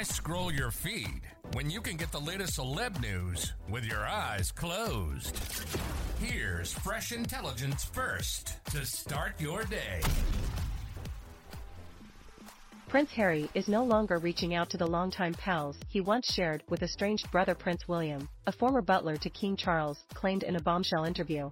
Why scroll your feed when you can get the latest celeb news with your eyes closed? Here's fresh intelligence first to start your day. Prince Harry is no longer reaching out to the longtime pals he once shared with estranged brother Prince William, a former butler to King Charles, claimed in a bombshell interview.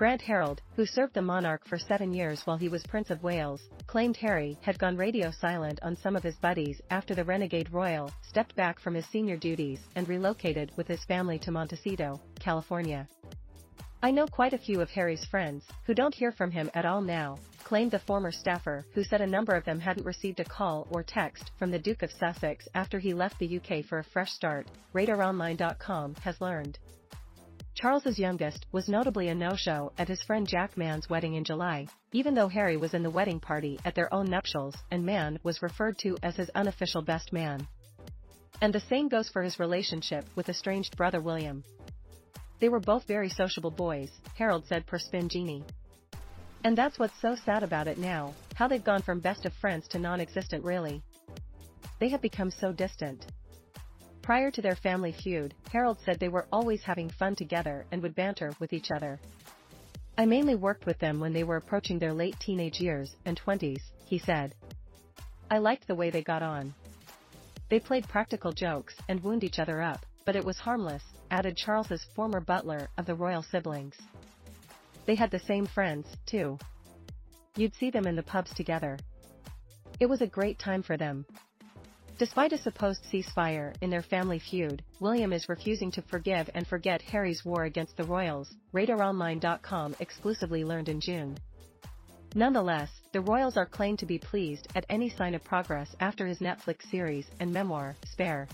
Grant Harold, who served the monarch for seven years while he was Prince of Wales, claimed Harry had gone radio silent on some of his buddies after the renegade royal stepped back from his senior duties and relocated with his family to Montecito, California. I know quite a few of Harry's friends, who don't hear from him at all now, claimed the former staffer, who said a number of them hadn't received a call or text from the Duke of Sussex after he left the UK for a fresh start, RadarOnline.com has learned. Charles's youngest was notably a no-show at his friend Jack Mann's wedding in July, even though Harry was in the wedding party at their own nuptials and Mann was referred to as his unofficial best man. And the same goes for his relationship with estranged brother William. They were both very sociable boys, Harold said per Spin Genie. And that's what's so sad about it now, how they've gone from best of friends to non-existent really. They have become so distant. Prior to their family feud, Harold said they were always having fun together and would banter with each other. I mainly worked with them when they were approaching their late teenage years and 20s, he said. I liked the way they got on. They played practical jokes and wound each other up, but it was harmless, added Charles's former butler of the royal siblings. They had the same friends, too. You'd see them in the pubs together. It was a great time for them. Despite a supposed ceasefire in their family feud, William is refusing to forgive and forget Harry's war against the royals, RadarOnline.com exclusively learned in June. Nonetheless, the royals are claimed to be pleased at any sign of progress after his Netflix series and memoir, Spare.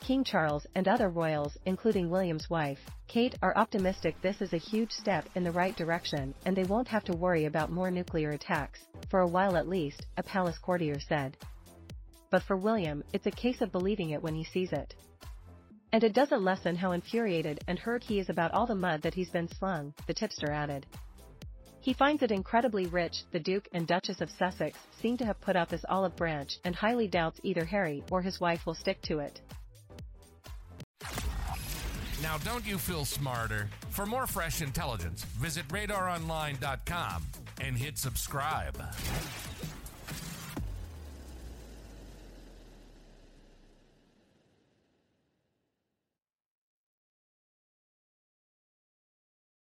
King Charles and other royals, including William's wife, Kate, are optimistic this is a huge step in the right direction and they won't have to worry about more nuclear attacks, for a while at least, a palace courtier said. But for William, it's a case of believing it when he sees it. And it doesn't lessen how infuriated and hurt he is about all the mud that he's been slung, the tipster added. He finds it incredibly rich, the Duke and Duchess of Sussex seem to have put up his olive branch and highly doubts either Harry or his wife will stick to it. Now, don't you feel smarter? For more fresh intelligence, visit radaronline.com and hit subscribe.